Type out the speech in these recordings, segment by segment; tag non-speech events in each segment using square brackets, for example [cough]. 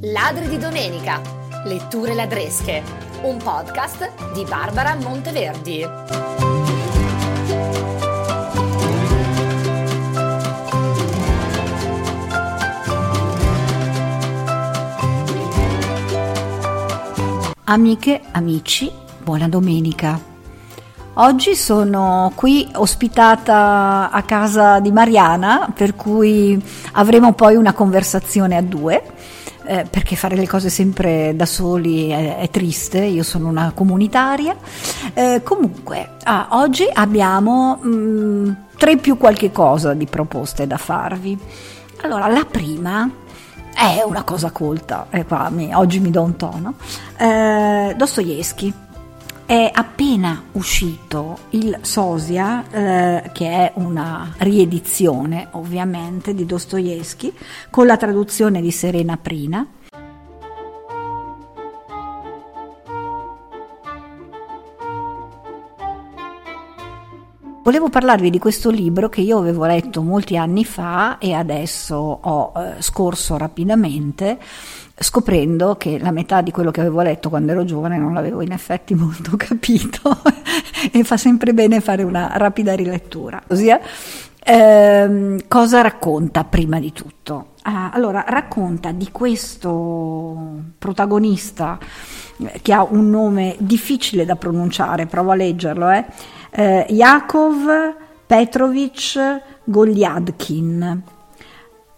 Ladri di domenica. Letture ladresche. Un podcast di Barbara Monteverdi. Amiche, amici, buona domenica. Oggi sono qui ospitata a casa di Mariana, per cui avremo poi una conversazione a due, eh, perché fare le cose sempre da soli è, è triste, io sono una comunitaria. Eh, comunque, ah, oggi abbiamo mh, mm, tre più qualche cosa di proposte da farvi. Allora, la prima è una cosa colta, e qua mi, oggi mi do un tono. Eh, Dostoevsky è appena uscito il Sosia, eh, che è una riedizione ovviamente di Dostoevsky, con la traduzione di Serena Prina. Volevo parlarvi di questo libro che io avevo letto molti anni fa e adesso ho eh, scorso rapidamente scoprendo che la metà di quello che avevo letto quando ero giovane non l'avevo in effetti molto [laughs] capito e fa sempre bene fare una rapida rilettura. Ossia, ehm, cosa racconta prima di tutto? Ah, allora, racconta di questo protagonista eh, che ha un nome difficile da pronunciare, provo a leggerlo, eh eh, Yakov Petrovich Goliadkin.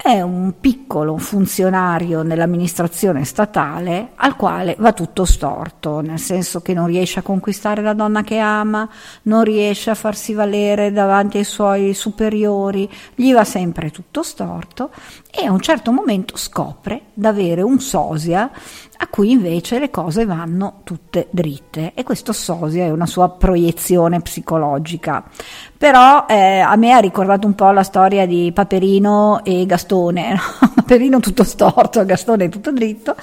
È un piccolo funzionario nell'amministrazione statale al quale va tutto storto, nel senso che non riesce a conquistare la donna che ama, non riesce a farsi valere davanti ai suoi superiori, gli va sempre tutto storto e a un certo momento scopre d'avere un sosia a cui invece le cose vanno tutte dritte e questo sosia è una sua proiezione psicologica. Però eh, a me ha ricordato un po' la storia di Paperino e Gastone, no? [laughs] Paperino tutto storto, Gastone tutto dritto.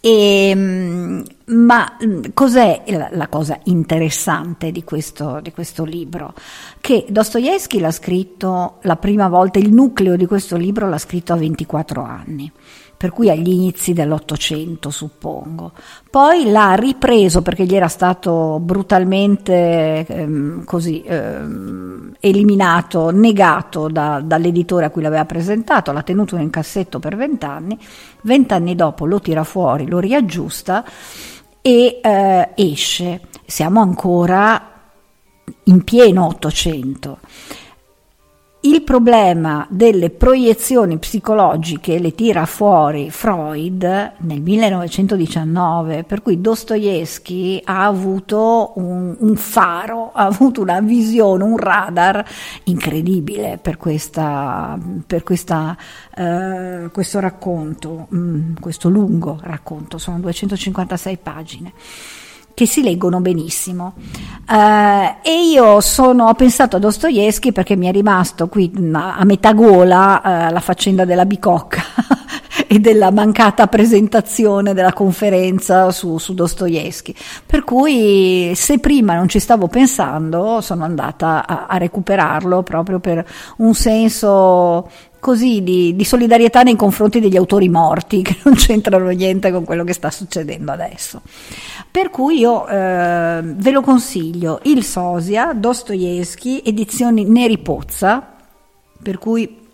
E, ehm, ma mm, cos'è la, cosa interessante di questo, di questo, libro? Che Dostoevsky l'ha scritto la prima volta, il nucleo di questo libro l'ha scritto a 24 anni per cui agli inizi dell'Ottocento suppongo. Poi l'ha ripreso perché gli era stato brutalmente ehm, così, ehm, eliminato, negato da, dall'editore a cui l'aveva presentato, l'ha tenuto in cassetto per vent'anni, vent'anni dopo lo tira fuori, lo riaggiusta e eh, esce. Siamo ancora in pieno Ottocento. Il problema delle proiezioni psicologiche le tira fuori Freud nel 1919, per cui Dostoevsky ha avuto un, un faro, ha avuto una visione, un radar incredibile per, questa, per questa, uh, questo racconto, mm, questo lungo racconto, sono 256 pagine che si leggono benissimo. Uh, e io sono, ho pensato a Dostoevsky perché mi è rimasto qui a metà gola uh, la faccenda della bicocca [laughs] e della mancata presentazione della conferenza su, su Dostoevsky. Per cui se prima non ci stavo pensando, sono andata a, a recuperarlo proprio per un senso così di, di, solidarietà nei confronti degli autori morti [laughs] che non c'entrano niente con quello che sta succedendo adesso. Per cui io eh, ve lo consiglio, il Sosia, Dostoevsky, edizioni Neri Pozza, per cui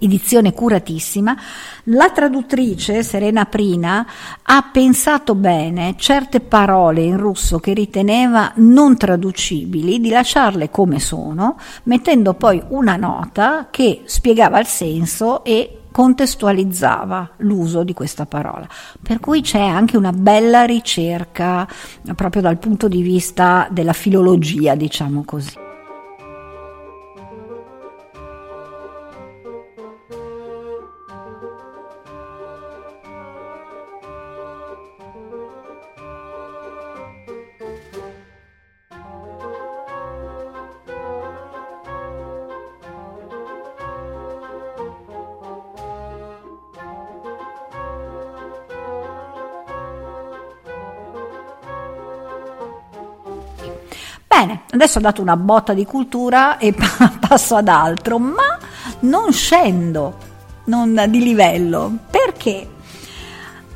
edizione curatissima, la traduttrice Serena Prina ha pensato bene certe parole in russo che riteneva non traducibili di lasciarle come sono, mettendo poi una nota che spiegava il senso e contestualizzava l'uso di questa parola. Per cui c'è anche una bella ricerca proprio dal punto di vista della filologia, diciamo così. Bene, adesso ho dato una botta di cultura e [laughs] passo ad altro, ma non scendo non di livello. Perché?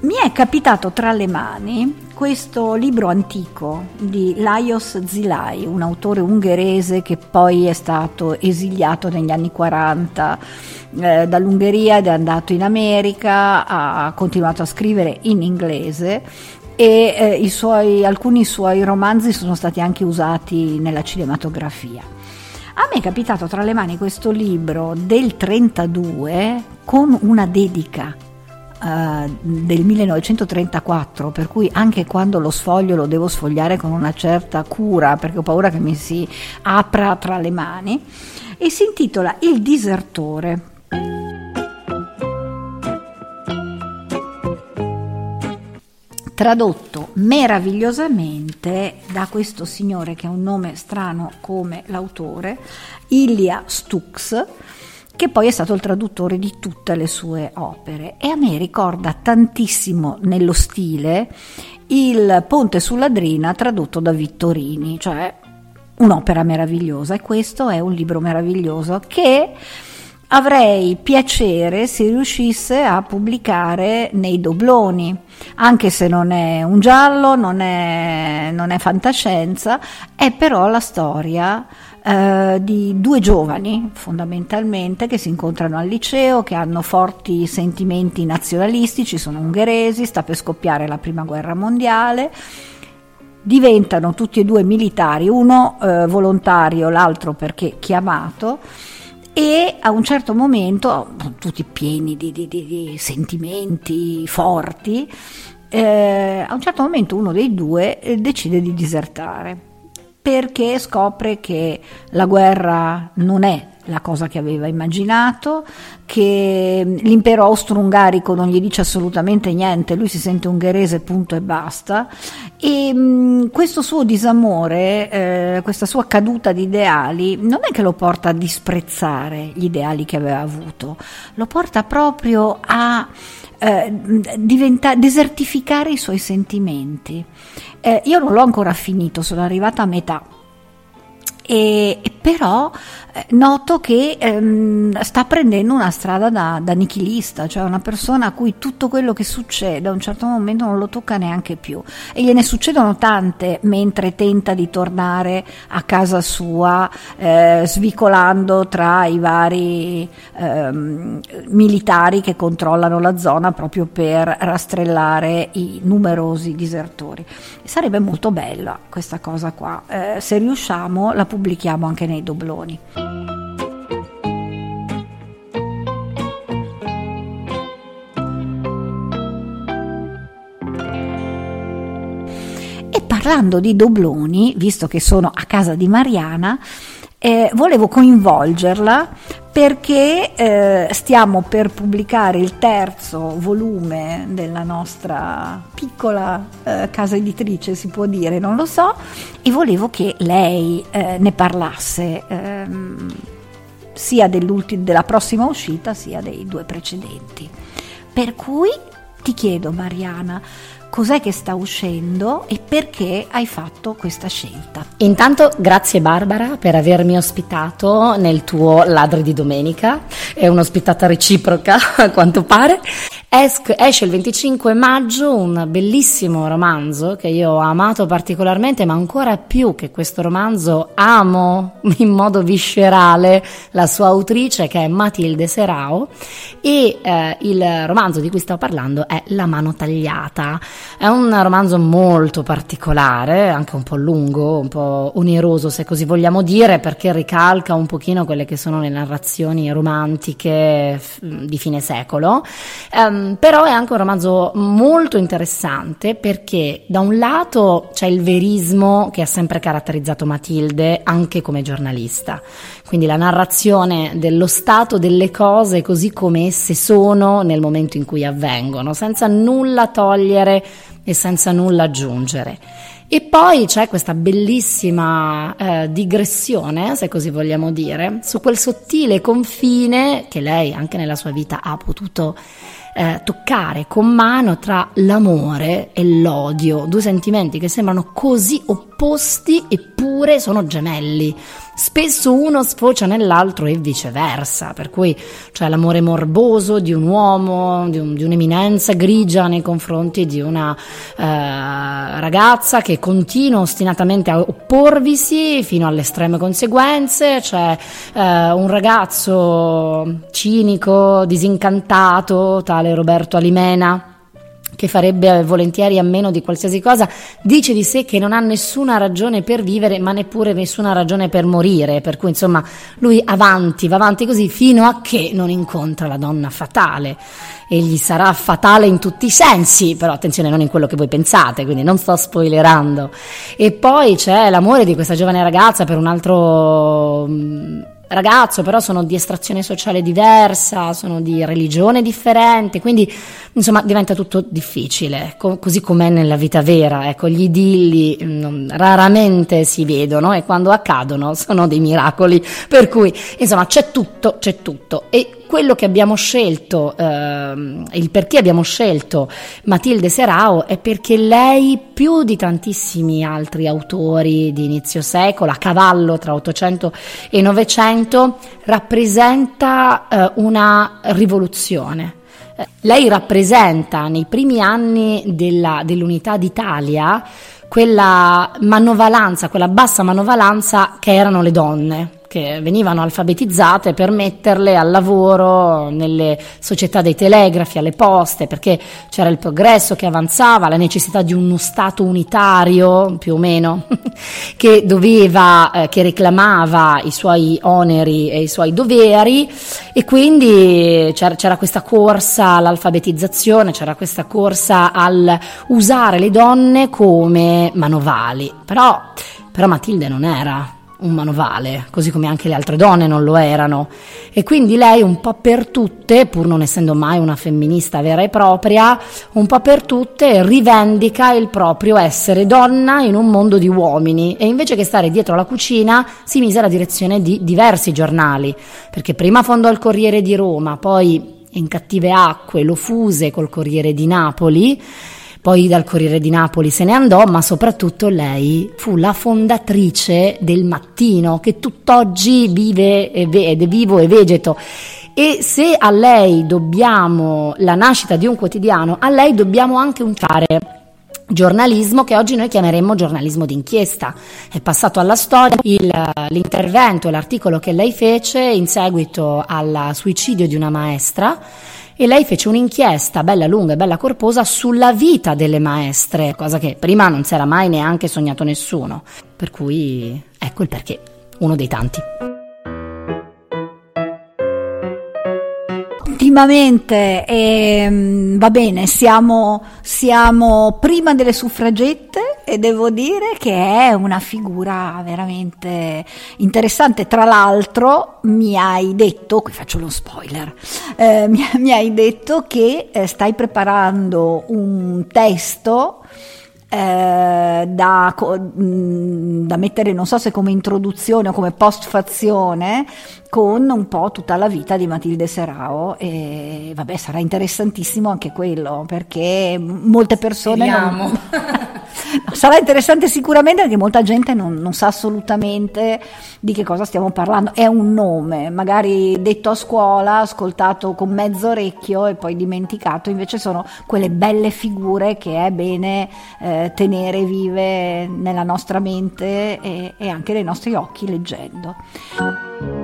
Mi è capitato tra le mani questo libro antico di Lajos Zilai, un autore ungherese che poi è stato esiliato negli anni 40 eh, dall'Ungheria ed è andato in America, ha continuato a scrivere in inglese e eh, suoi, alcuni suoi romanzi sono stati anche usati nella cinematografia. A me è capitato tra le mani questo libro del 32 con una dedica uh, del 1934, per cui anche quando lo sfoglio lo devo sfogliare con una certa cura perché ho paura che mi si apra tra le mani, e si intitola Il disertore. Tradotto meravigliosamente da questo signore che ha un nome strano come l'autore, Ilya Stux, che poi è stato il traduttore di tutte le sue opere. E a me ricorda tantissimo nello stile il Ponte sulla Drina tradotto da Vittorini, cioè un'opera meravigliosa. E questo è un libro meraviglioso che avrei piacere se riuscisse a pubblicare nei dobloni, anche se non è un giallo, non è, non è fantascienza, è però la storia eh, di due giovani fondamentalmente che si incontrano al liceo, che hanno forti sentimenti nazionalistici, sono ungheresi, sta per scoppiare la prima guerra mondiale diventano tutti e due militari, uno eh, volontario, l'altro perché chiamato, e a un certo momento, tutti pieni di, di, di, di sentimenti forti, eh, a un certo momento uno dei due eh, decide di disertare perché scopre che la guerra non è la cosa che aveva immaginato, che l'impero austro-ungarico non gli dice assolutamente niente, lui si sente ungherese punto e basta e mh, questo suo disamore, eh, questa sua caduta di ideali non è che lo porta a disprezzare gli ideali che aveva avuto, lo porta proprio a eh, desertificare i suoi sentimenti. Eh, io non l'ho ancora finito, sono arrivata a metà. E, e però eh, noto che ehm, sta prendendo una strada da, da, nichilista, cioè una persona a cui tutto quello che succede a un certo momento non lo tocca neanche più e gliene succedono tante mentre tenta di tornare a casa sua eh, svicolando tra i vari ehm, militari che controllano la zona proprio per rastrellare i numerosi disertori. Sarebbe molto bella questa cosa qua, eh, se riusciamo la pubblichiamo anche nei dobloni. E parlando di dobloni, visto che sono a casa di Mariana, eh, volevo coinvolgerla perché eh, stiamo per pubblicare il terzo volume della nostra piccola eh, casa editrice, si può dire, non lo so, e volevo che lei eh, ne parlasse ehm, sia della prossima uscita sia dei due precedenti. Per cui ti chiedo, Mariana, cos'è che sta uscendo e perché hai fatto questa scelta. Intanto grazie Barbara per avermi ospitato nel tuo Ladri di Domenica, è un'ospitata reciproca [laughs] a quanto pare esce il 25 maggio un bellissimo romanzo che io ho amato particolarmente, ma ancora più che questo romanzo amo [laughs] in modo viscerale la sua autrice che è Matilde Serao e eh, il romanzo di cui sto parlando è La mano tagliata. È un romanzo molto particolare, anche un po' lungo, un po' oneroso se così vogliamo dire, perché ricalca un pochino quelle che sono le narrazioni romantiche di fine secolo. Um, Ehm, però è anche un romanzo molto interessante perché da un lato c'è il verismo che ha sempre caratterizzato Matilde anche come giornalista, quindi la narrazione dello stato delle cose così come esse sono nel momento in cui avvengono, senza nulla togliere e senza nulla aggiungere. E poi c'è questa bellissima eh, digressione, se così vogliamo dire, su quel sottile confine che lei anche nella sua vita ha potuto eh, toccare con mano tra l'amore e l'odio, due sentimenti che sembrano così opposti eppure sono gemelli. Spesso uno sfocia nell'altro e viceversa, per cui c'è l'amore morboso di un uomo, di, un, di un'eminenza grigia nei confronti di una eh, ragazza che continua ostinatamente a opporvisi fino alle estreme conseguenze, c'è eh, un ragazzo cinico, disincantato, tale Roberto Alimena che farebbe volentieri a meno di qualsiasi cosa, dice di sé che non ha nessuna ragione per vivere, ma neppure nessuna ragione per morire, per cui insomma lui avanti, va avanti così fino a che non incontra la donna fatale e gli sarà fatale in tutti i sensi, però attenzione non in quello che voi pensate, quindi non sto spoilerando. E poi c'è l'amore di questa giovane ragazza per un altro mm, ragazzo, però sono di estrazione sociale diversa, sono di religione differente, quindi insomma diventa tutto difficile, co- così com'è nella vita vera, ecco, gli idilli non, raramente si vedono e quando accadono sono dei miracoli, per cui insomma c'è tutto, c'è tutto. E quello che abbiamo scelto, eh, il perché abbiamo scelto Matilde Serao è perché lei, più di tantissimi altri autori di inizio secolo, a cavallo tra 800 e 900, rappresenta eh, una rivoluzione. Lei rappresenta nei primi anni della, dell'unità d'Italia quella manovalanza, quella bassa manovalanza che erano le donne che venivano alfabetizzate per metterle al lavoro nelle società dei telegrafi, alle poste, perché c'era il progresso che avanzava, la necessità di uno Stato unitario, più o meno, [laughs] che doveva, eh, che reclamava i suoi oneri e i suoi doveri e quindi c'era, c'era questa corsa all'alfabetizzazione, c'era questa corsa al usare le donne come manovali. Però, però Matilde non era un manovale, così come anche le altre donne non lo erano. E quindi lei un po' per tutte, pur non essendo mai una femminista vera e propria, un po' per tutte rivendica il proprio essere donna in un mondo di uomini e invece che stare dietro la cucina si mise alla direzione di diversi giornali, perché prima fondò il Corriere di Roma, poi in cattive acque lo fuse col Corriere di Napoli poi dal Corriere di Napoli se ne andò, ma soprattutto lei fu la fondatrice del Mattino, che tutt'oggi vive ed è vivo e vegeto. E se a lei dobbiamo la nascita di un quotidiano, a lei dobbiamo anche un fare giornalismo che oggi noi chiameremmo giornalismo d'inchiesta. È passato alla storia il, l'intervento l'articolo che lei fece in seguito al suicidio di una maestra e lei fece un'inchiesta bella lunga e bella corposa sulla vita delle maestre, cosa che prima non si era mai neanche sognato nessuno. Per cui ecco il perché, uno dei tanti. Ultimamente eh, va bene, siamo, siamo, prima delle suffragette e devo dire che è una figura veramente interessante. Tra l'altro mi hai detto, qui faccio lo spoiler, eh, mi, mi, hai detto che eh, stai preparando un testo eh, da, mm, da, mettere, non so se come introduzione o come postfazione, con un po' tutta la vita di Matilde Serao e vabbè sarà interessantissimo anche quello perché molte persone... Non... [laughs] sarà interessante sicuramente perché molta gente non, non, sa assolutamente di che cosa stiamo parlando. È un nome, magari detto a scuola, ascoltato con mezzo orecchio e poi dimenticato, invece sono quelle belle figure che è bene eh, tenere vive nella nostra mente e, e anche nei nostri occhi leggendo.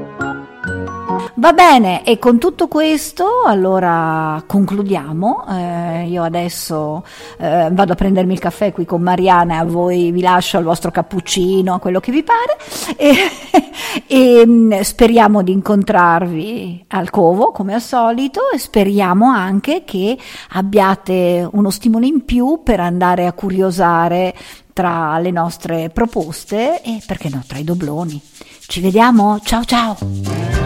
Va bene, e con tutto questo allora concludiamo. Eh, io adesso eh, vado a prendermi il caffè qui con Mariana a voi vi lascio il vostro cappuccino, quello che vi pare. E, [laughs] e mm, speriamo di incontrarvi al covo come al solito e speriamo anche che abbiate uno stimolo in più per andare a curiosare tra le nostre proposte e perché no, tra i dobloni. Ci vediamo, ciao ciao!